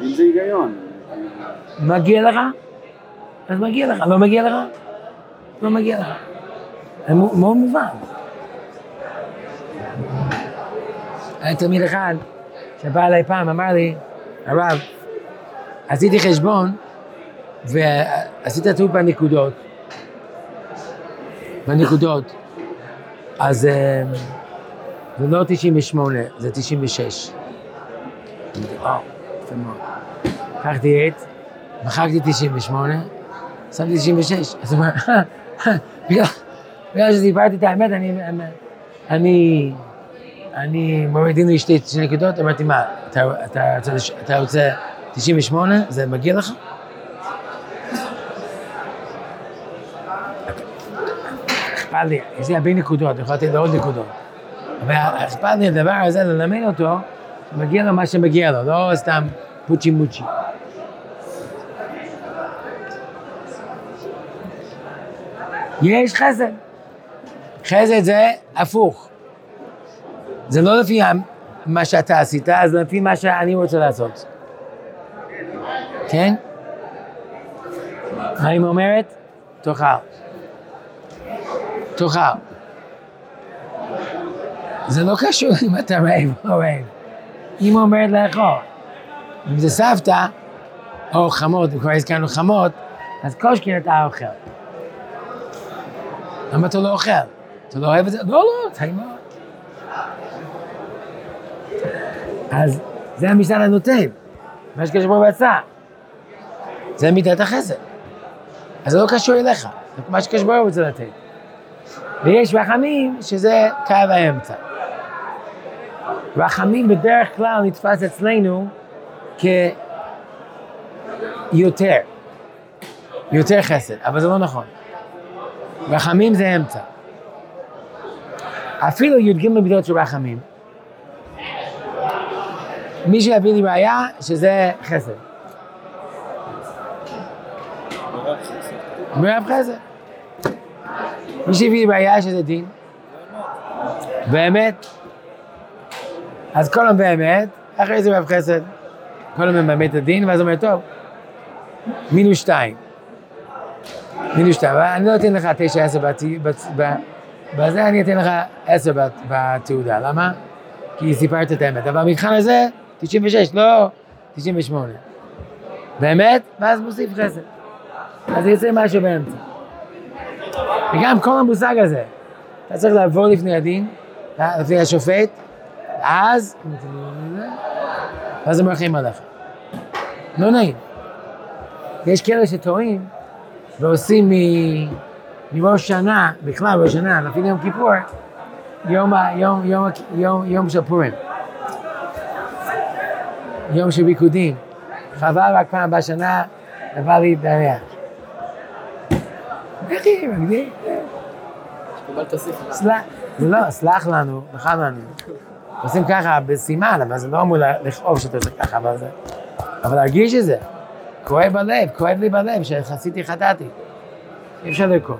אם זה היגיון. מגיע לך? אז מגיע לך. לא מגיע לך? לא מגיע לך. זה מאוד מובן. היה תלמיד אחד שבא אליי פעם, אמר לי, הרב, עשיתי חשבון ועשית טעות בנקודות. בנקודות. אז אה, זה לא 98, זה 96. אמרתי, וואו, יפה מאוד. לקחתי עט, מחקתי 98, שמתי 96. אז הוא אומר, בגלל שסיפרתי את האמת, אני, אני, אני מוריד דין לי שתי שתי נקודות, אמרתי, מה, אתה, רוצה, לש- אתה רוצה 98? זה מגיע לך? אכפת לי, יש לי הרבה נקודות, יכול לתת לו עוד נקודות. אבל אכפת לי הדבר הזה, ללמד אותו, מגיע לו מה שמגיע לו, לא סתם פוצ'י מוצ'י. יש חסד. חסד זה הפוך. זה לא לפי מה שאתה עשית, זה לפי מה שאני רוצה לעשות. כן? מה היא אומרת? תאכל. תאכל. זה לא קשור אם אתה רעב או רעב. אמא אומרת לאכול. אם זה סבתא, או חמות, כבר הזכרנו חמות, אז קושקין אתה אוכל. למה אתה לא אוכל? אתה לא אוהב את זה? לא, לא, מאוד. אז זה המשנה הנותן, מה שקשור הוא עשה. זה מידת החסד. אז זה לא קשור אליך, זה מה שקשור ברוך רוצה לתת. ויש רחמים שזה קו האמצע. רחמים בדרך כלל נתפס אצלנו כיותר, יותר חסד, אבל זה לא נכון. רחמים זה אמצע. אפילו י"ג מידות של רחמים, מי שיביא לי ראייה שזה חסד. חסד. מרב חסד. מי שהביא לי ראייה שזה דין, באמת. אז כל היום באמת, אחרי זה רב חסד. כל היום באמת הדין, ואז הוא אומר, טוב, מינוס שתיים. מינוס שתיים, אני לא אתן לך תשע עשר בזה, אני אתן לך עשר בת- בתעודה, למה? כי סיפרת את האמת, אבל המבחן הזה, 96, לא 98. באמת? ואז מוסיף חסד. אז יוצא משהו באמצע. וגם כל המושג הזה, אתה צריך לעבור לפני הדין, לפני השופט, אז, ואז הם מרחים עליך. לא נעים. יש כאלה שטועים ועושים מראש שנה, בכלל ראש שנה, אפילו יום כיפור, יום, יום, יום, יום, יום של פורים. יום של ריקודים. חבל רק פעם בשנה, לבא להתארח. בכי. סלח, זה לא, סלח לנו, בכלל לנו. עושים ככה בסימן, אבל זה לא אמור לכאוב שאתה עושה ככה, אבל זה... אבל להרגיש את זה. כואב בלב, כואב לי בלב שחסיתי חטאתי. אי אפשר לרקוד.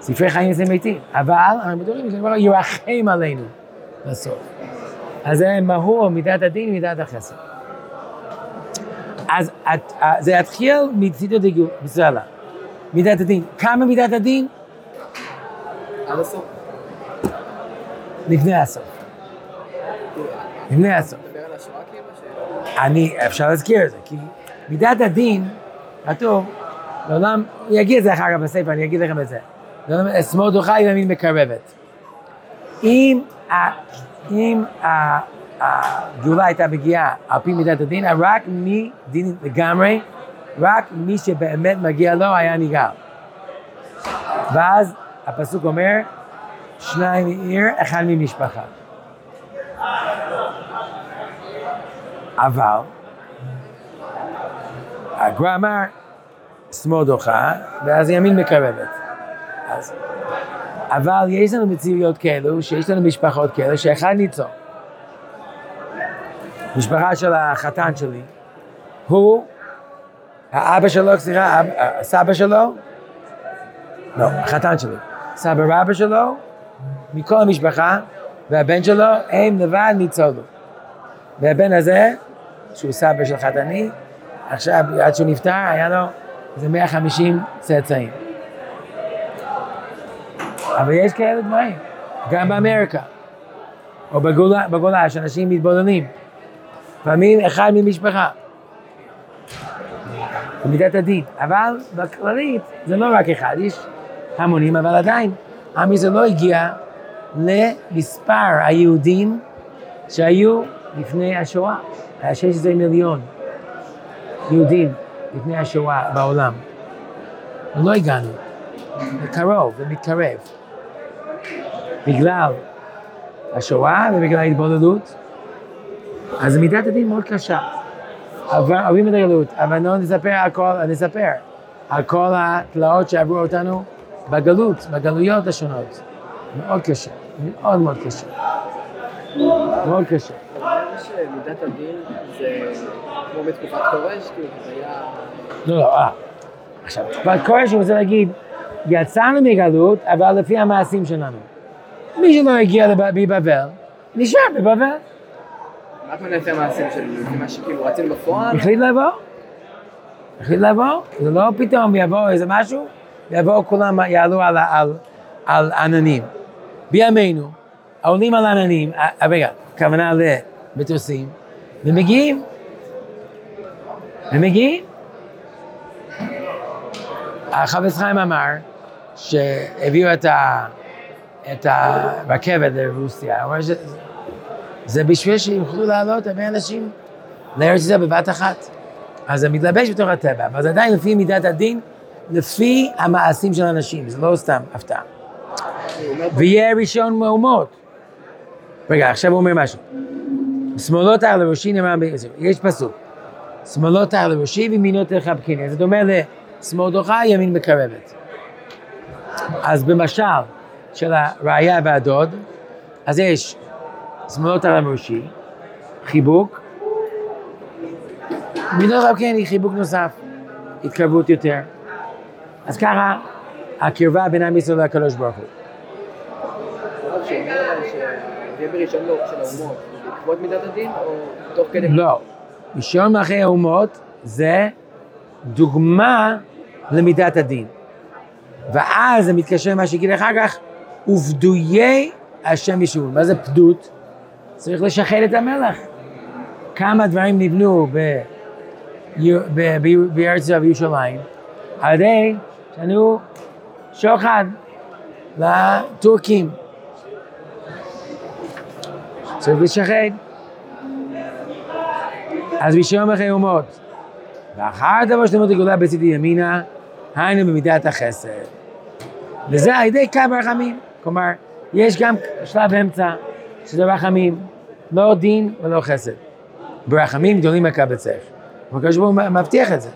ספרי חיים זה מתים, אבל אנחנו בטוחים שזה דבר ירחם עלינו בסוף. אז זה מהו מידת הדין ומידת החסד. אז את- זה יתחיל מצידו דגו, בסדר. מידת הדין. כמה מידת הדין? עד הסוף. לפני הסוף. לפני הסוף. כאילו? אני, אפשר להזכיר את זה, כי מידת הדין, כתוב, לעולם, אני אגיד את זה אחר כך בספר, אני אגיד לכם את זה. לעולם, אשמאל דוחה ימין מקרבת. אם, ה- אם ה- הגאולה הייתה מגיעה על פי מידת הדין, רק מי דין לגמרי, רק מי שבאמת מגיע לו היה נגאל. ואז הפסוק אומר, שניים מעיר, אחד ממשפחה. אבל, הגר"א אמר, שמאל דוחה, ואז ימין מקרבת. אז, אבל יש לנו מציאויות כאלו, שיש לנו משפחות כאלו, שאחד ניצול. משפחה של החתן שלי, הוא, האבא שלו, סליחה, הסבא שלו, לא, החתן שלי, סבא רבא שלו, מכל המשפחה, והבן שלו, הם לבד ניצולו. והבן הזה, שהוא סבא של חתני, עכשיו, עד שהוא נפטר, היה לו איזה 150 צאצאים. אבל יש כאלה דברים, גם באמריקה, או בגולה, בגולה שאנשים מתבוננים. לפעמים אחד ממשפחה. במידת הדין. אבל בכללית זה לא רק אחד, יש המונים, אבל עדיין עם ישראל לא הגיע למספר היהודים שהיו לפני השואה. היה 16 מיליון יהודים לפני השואה בעולם. לא הגענו. זה קרוב, זה מתקרב. בגלל השואה ובגלל ההתבוללות. אז מידת הדין מאוד קשה. אבל אוהבים את הגלות, אבל לא נספר הכל, נספר על כל התלאות שעברו אותנו בגלות, בגלויות השונות. מאוד קשה, מאוד מאוד קשה. מאוד קשה. שמידת הדין זה כמו בתקופת כורש, כאילו זה היה... לא, לא, אה. עכשיו, תקופת כורש הוא רוצה להגיד, יצאנו מגלות, אבל לפי המעשים שלנו. מי שלא הגיע מבבל, נשאר בבבל. מה אתה אומר לפי המעשים שלנו? לפי מה שכאילו רצינו בפועל? החליט לבוא. החליט לבוא, זה לא פתאום יבוא איזה משהו, יבואו כולם, יעלו על, על, על עננים. בימינו, העולים על עננים, אה, אה, רגע, כוונה למטוסים, ומגיעים. ומגיעים. החפץ חיים אמר שהביאו את, ה, את הרכבת לרוסיה, הוא אומר שזה זה בשביל שיוכלו לעלות הרבה אנשים לארץ ישראל בבת אחת. אז זה מתלבש בתוך הטבע, אבל זה עדיין לפי מידת הדין, לפי המעשים של האנשים, זה לא סתם הפתעה. ויהיה ראשון מהומות. רגע, עכשיו הוא אומר משהו. שמאלות על ראשי נאמר, ב- יש פסוק. שמאלות על ראשי וימינות תחבקיני. זה דומה לשמאל דוחה, ימין מקרבת. אז במשל של הראיה והדוד, אז יש שמאלות על ראשי, חיבוק, ימינות תחבקיני, חיבוק נוסף, התקרבות יותר. אז ככה הקרבה בין עם ישראל לקדוש ברוך הוא. לא. ראשון מלכי האומות זה דוגמה למידת הדין. ואז זה מתקשר למה שיגיד אחר כך, ופדויי השם ישוב. מה זה פדות? צריך לשחד את המלך. כמה דברים נבנו בארץ ישראל וירושלים, על ידי שנתנו שוחד לטורקים. צריך לשחד. אז אחרי אומות. ואחר דבר שלמות הגאולה בצדי ימינה, היינו במידת החסד. וזה על ידי קו הרחמים. כלומר, יש גם שלב אמצע, שזה רחמים, לא דין ולא חסד. ברחמים גדולים מקבצך. הקדוש ברוך הוא מבטיח את זה.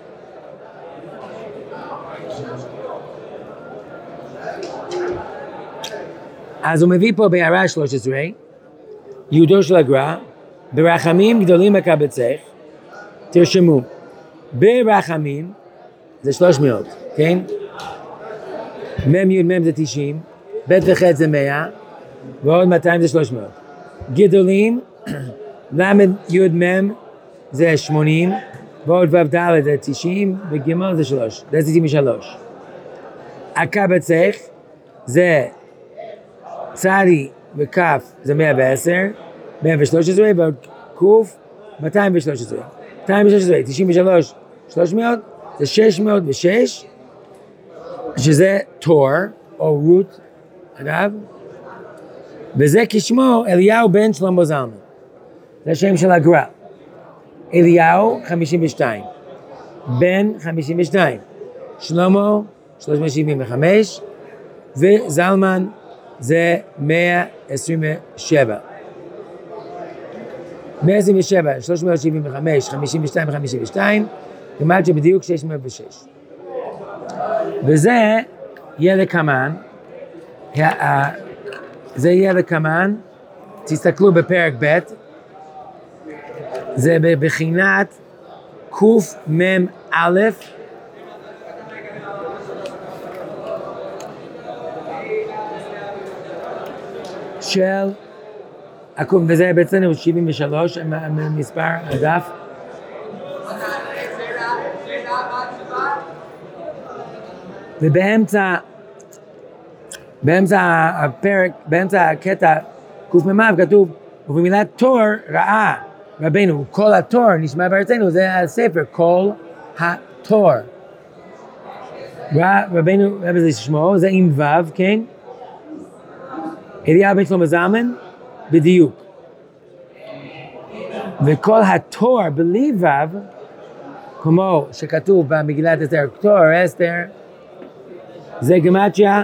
אז הוא מביא פה בהערה 13, יהודו של הגר"א, ברחמים גדולים מקבצך, תרשמו, ברחמים זה 300, כן? מ' י' מ' זה 90, ב' וח' זה 100, ועוד 200 זה 300. גדולים, ל' י' מ' זה 80, ועוד ו' ד' זה 90, וג' זה 3, זה 93. הקבצך זה צדי וכף זה 110, 113 ועוד קוף 213. 213, 93, 300 זה 606, שזה תור או רות, אגב, וזה כשמו אליהו בן שלמה זלמן. זה השם של הגר"א. אליהו 52, בן 52, שלמה 375, וזלמן זה 127. 127, 375, 52 ו-52, כמעט שבדיוק 606. וזה יהיה לקמן, זה יהיה לקמן, תסתכלו בפרק ב', זה בבחינת קמ"א, של, וזה בעצם 73, המ- המ- מספר הדף. ובאמצע באמצע הפרק, באמצע הקטע קמ"ו כתוב, ובמילת תור ראה רבנו, כל התור נשמע בארצנו, זה הספר, כל התור. רבנו, רבי זה שמו, זה עם ו', כן? אליהו בן שלמה זלמן, בדיוק. וכל התור בלי ו', כמו שכתוב במגילת אסתר, תור אסתר, זה גמטיה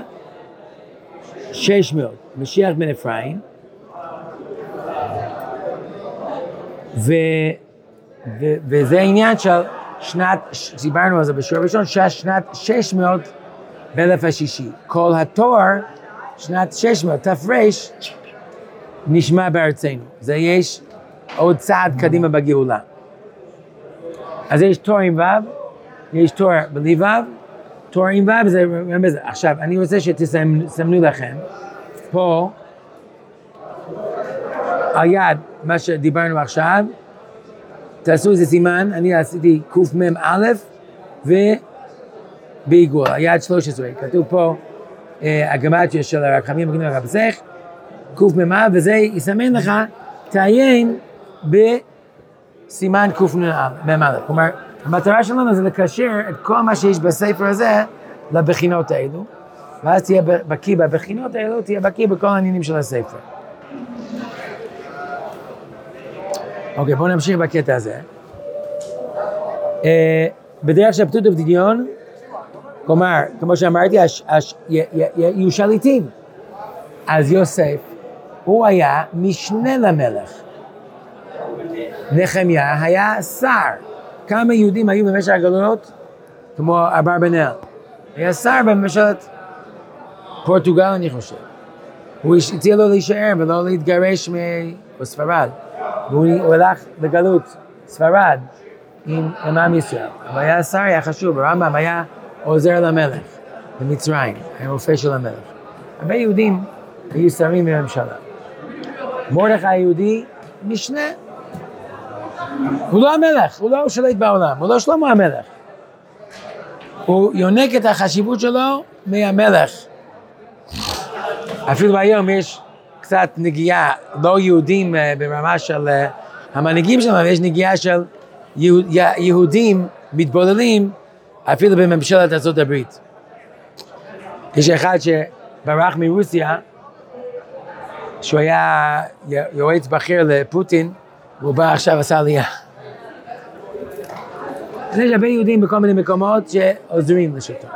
600, משיח בן אפרים. ו, ו, וזה עניין של שנת, דיברנו על זה בשיעור הראשון, שנת 600 באלף השישי. כל התואר, שנת 600, תר, נשמע בארצנו. זה יש עוד צעד קדימה בגאולה. אז יש תואר עם ו', יש תואר בלי ו', תואר עם ו', זה, זה. עכשיו, אני רוצה שתסמנו לכם, פה, היד, מה שדיברנו עכשיו, תעשו איזה סימן, אני עשיתי קמ"א ובעיגול, היד 13, כתוב פה אה, הגמטיה של הרחמים הגנים הרבסך, קמ"א, וזה יסמן לך, תעיין בסימן קמ"א. כלומר, המטרה שלנו זה לקשר את כל מה שיש בספר הזה לבחינות האלו, ואז תהיה בקיא בבחינות האלו, תהיה בקיא בכל העניינים של הספר. אוקיי, בואו נמשיך בקטע הזה. אה, בדרך של פתות ובדידיון, כלומר, כמו שאמרתי, יהיו שליטים. אז יוסף, הוא היה משנה למלך. נחמיה היה שר. כמה יהודים היו במשך הגלויות? כמו אברבנאל. היה שר בממשלת פורטוגל, אני חושב. הוא הציע לו להישאר ולא להתגרש מספרד. והוא הלך לגלות ספרד עם, עם ישראל. אבל היה שר, היה חשוב, הרמב"ם היה עוזר למלך במצרים, היה רופא של המלך. הרבה יהודים היו שרים בממשלה. מרדכי היהודי, משנה. הוא לא המלך, הוא לא שולט בעולם, הוא לא שלמה המלך. הוא יונק את החשיבות שלו מהמלך. אפילו היום יש קצת נגיעה, לא יהודים אה, ברמה של אה, המנהיגים שלנו, יש נגיעה של יהודים מתבוללים אפילו בממשלת ארה"ב. יש אחד שברח מרוסיה, שהוא היה יועץ בכיר לפוטין, והוא בא עכשיו עשה עלייה. אז יש הרבה יהודים בכל מיני מקומות שעוזרים לשלטון.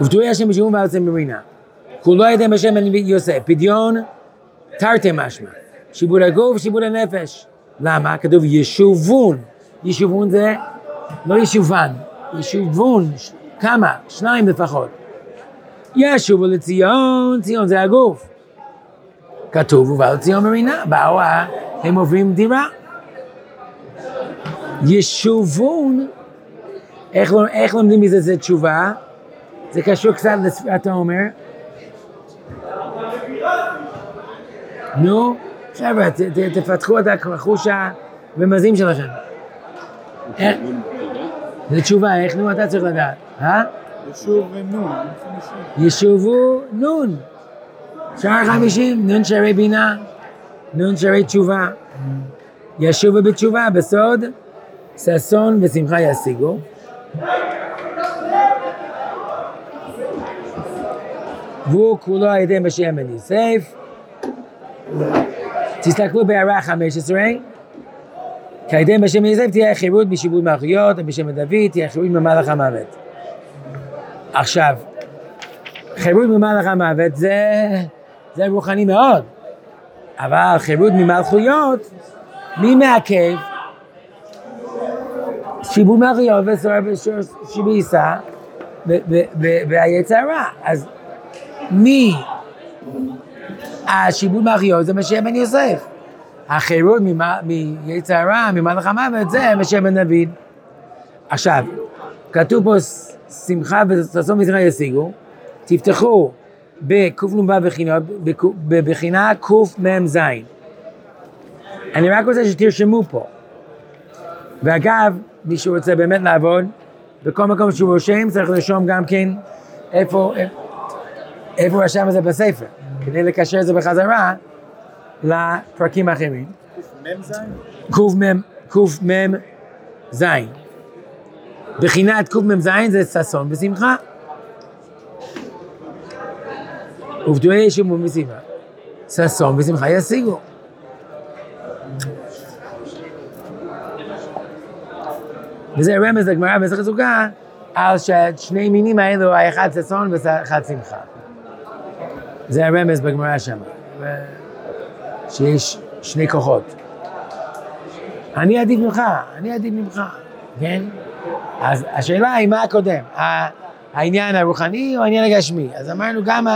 ובטורי השם בשבום בארצם מרינה. כולו ידי בשם יוסף, פדיון תרתי משמע, שיבוד הגוף ושיבוד הנפש. למה? כתוב ישובון, ישובון זה לא ישובן, ישובון, כמה? שניים לפחות. ישובו לציון, ציון זה הגוף. כתוב ובא לציון מרינה, באו, הם עוברים דירה. ישובון, איך, איך לומדים מזה זה תשובה? זה קשור קצת לשפת העומר. נו, חבר'ה, תפתחו את החוש הרמזים שלכם. זה תשובה, איך נו אתה צריך לדעת, אה? ישוב ונון. ישובו נון. שער חמישים, נון שערי בינה, נון שערי תשובה. ישובו בתשובה, בסוד, ששון ושמחה ישיגו. והוא כולו על ידי משיח בן יוסף. תסתכלו בהערה 15, כי על ידי בשם יוסף תהיה חירות משיבוד מלכויות, ובשם דוד תהיה חירות ממלך המוות. עכשיו, חירות ממלך המוות זה, זה רוחני מאוד, אבל חירות ממלכויות, מי מעכב? שיבוד מלכויות ושביסה והיצר רע. אז מי השיבוד מאחיות זה משיח בן יוסף. החירות מיצר הרע, ממלך המוות, זה משיח בן דוד. עכשיו, כתוב פה שמחה וששון ושמחה ישיגו, תפתחו בקנ"ו בבחינה קמ"ז. אני רק רוצה שתרשמו פה. ואגב, מי שרוצה באמת לעבוד, בכל מקום שהוא רושם צריך לרשום גם כן איפה, איפה הוא רשם את זה בספר, כדי לקשר את זה בחזרה לפרקים האחרים. מ"ז? קמ"ם ז'. בחינת קמ"ז זה ששון ושמחה. ופדויי ישובו משמחה. ששון ושמחה ישיגו. וזה רמז לגמרא במסכת סוכה על ששני מינים האלו, האחד ששון ואחד שמחה. זה הרמז בגמרא שם, שיש שני כוחות. אני עדיף ממך, אני עדיף ממך, כן? אז השאלה היא מה הקודם, העניין הרוחני או העניין הגשמי? אז אמרנו גם,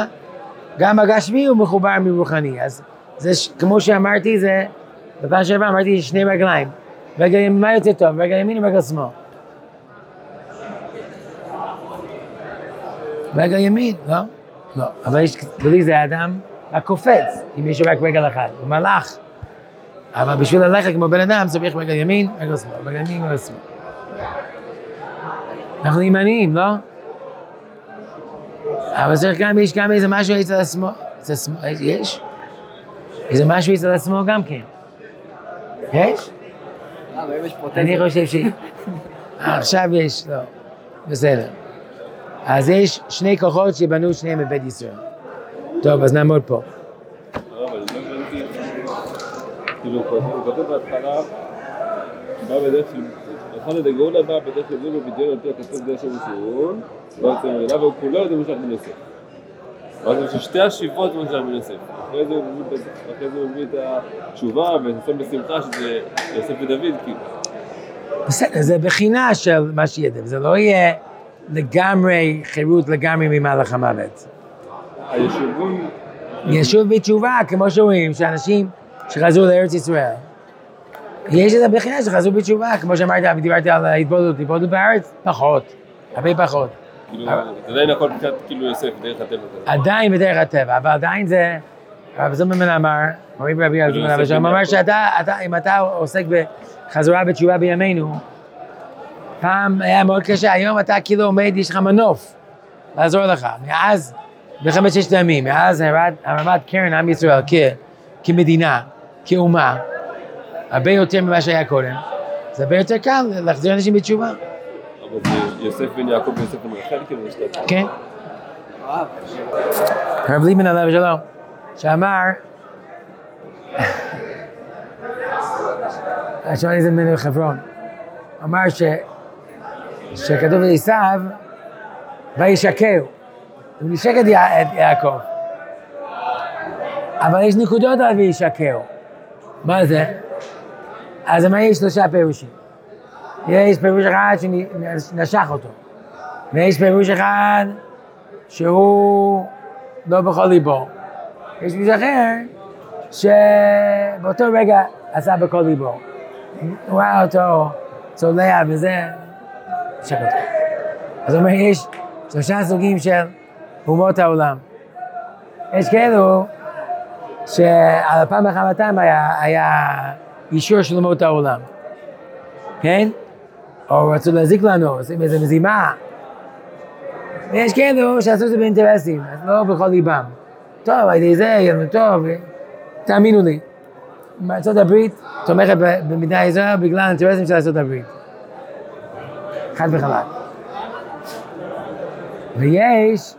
גם הגשמי הוא מחובר מרוחני, אז זה ש- כמו שאמרתי, זה, בפעם שעברה אמרתי שני רגליים, רגל ימין, מה יותר טוב, רגל ימין או רגל שמאל? רגל ימין, לא? לא, אבל יש, בלי זה האדם הקופץ, אם יש רק רגל אחת, הוא מלאך. אבל בשביל ללכת כמו בן אדם צריך רגל ימין, רגל שמאל, רגל ימין, רגל שמאל. אנחנו ימניים, לא? אבל צריך גם, יש גם איזה משהו אצל השמאל, אצל השמאל, יש? איזה משהו אצל השמאל גם כן. יש? אה. אני חושב ש... עכשיו יש, לא, בסדר. אז יש שני כוחות שבנו שניהם בבית ישראל. טוב, אז נעמוד פה. כאילו, הוא כותב בהתחלה, בא בדרך של, אחד הדגאולה בא בדרך של זוג ובדיון על פי הכתוב דרך של סירון, לא יוצא ממנה, והוא כולו יודע משך בן יוסף. ואז יש שתי השיבות יוסף. זה הוא מביא את- אחרי זה הוא מביא את התשובה ונושא בשמחה שזה יוסף ודוד, כאילו. בסדר, זה בחינה של מה שיהיה, זה לא יהיה לגמרי חירות לגמרי ממהלך המוות. הישובון, ישוב בתשובה, כמו שרואים, שאנשים שחזרו לארץ ישראל, יש איזה בחינה שחזרו בתשובה, כמו שאמרתי, דיברתי על ההתבודדות, התבודדות בארץ, פחות, הרבה פחות. כאילו, זה עדיין הכל מבחינת כאילו יוסף, דרך הטבע. עדיין בדרך הטבע, אבל עדיין זה, הרב זוממן אמר, מורי ורבי הרב זוממן אמר, שהוא אמר שאתה, אתה, אם אתה עוסק בחזרה בתשובה בימינו, פעם היה מאוד קשה, היום אתה כאילו עומד, יש לך מנוף לעזור לך. מאז, מלחמת ששת הימים, מאז הרמת, קרן עם ישראל כ, כמדינה, כאומה, הרבה יותר ממה שהיה קודם, זה הרבה יותר קל להחזיר אנשים בתשובה, זה יוסף בן יעקב ויוסף בן רחל, כאילו, יש את. כן? הרב ליבמן עליו שלום, שאמר, שמעתי את זה ממנו בחברון, אמר. שכתוב על עשיו, וישקר, הוא נשק את, יע- את יעקב. אבל יש נקודות על וישקר. מה זה? אז אמר יש שלושה פירושים. יש פירוש אחד שנשך אותו, ויש פירוש אחד שהוא לא בכל ליבו. יש מישהו אחר שבאותו רגע עשה בכל ליבו. הוא ראה אותו צולע וזה, שק אותו. אז הוא אומר, יש שלושה סוגים של אומות העולם. יש כאלו שעל אפם וחמתם היה, היה אישור של אומות העולם, כן? או רצו להזיק לנו, עושים איזה מזימה, ויש כאלו שעשו את זה באינטרסים, אז לא בכל ליבם. טוב, על ידי זה יהיה לנו טוב, תאמינו לי. ארצות הברית תומכת ב- במדינת ישראל בגלל האינטרסים של ארצות הברית. חד וחלק. ויש,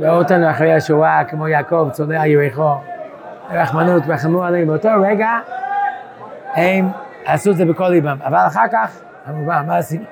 ראו אותנו אחרי השואה, כמו יעקב, צולע יריחו, רחמנות, רחמו עליהם, באותו רגע הם עשו את זה בכל ליבם, אבל אחר כך, אמרו, מה, מה עשינו?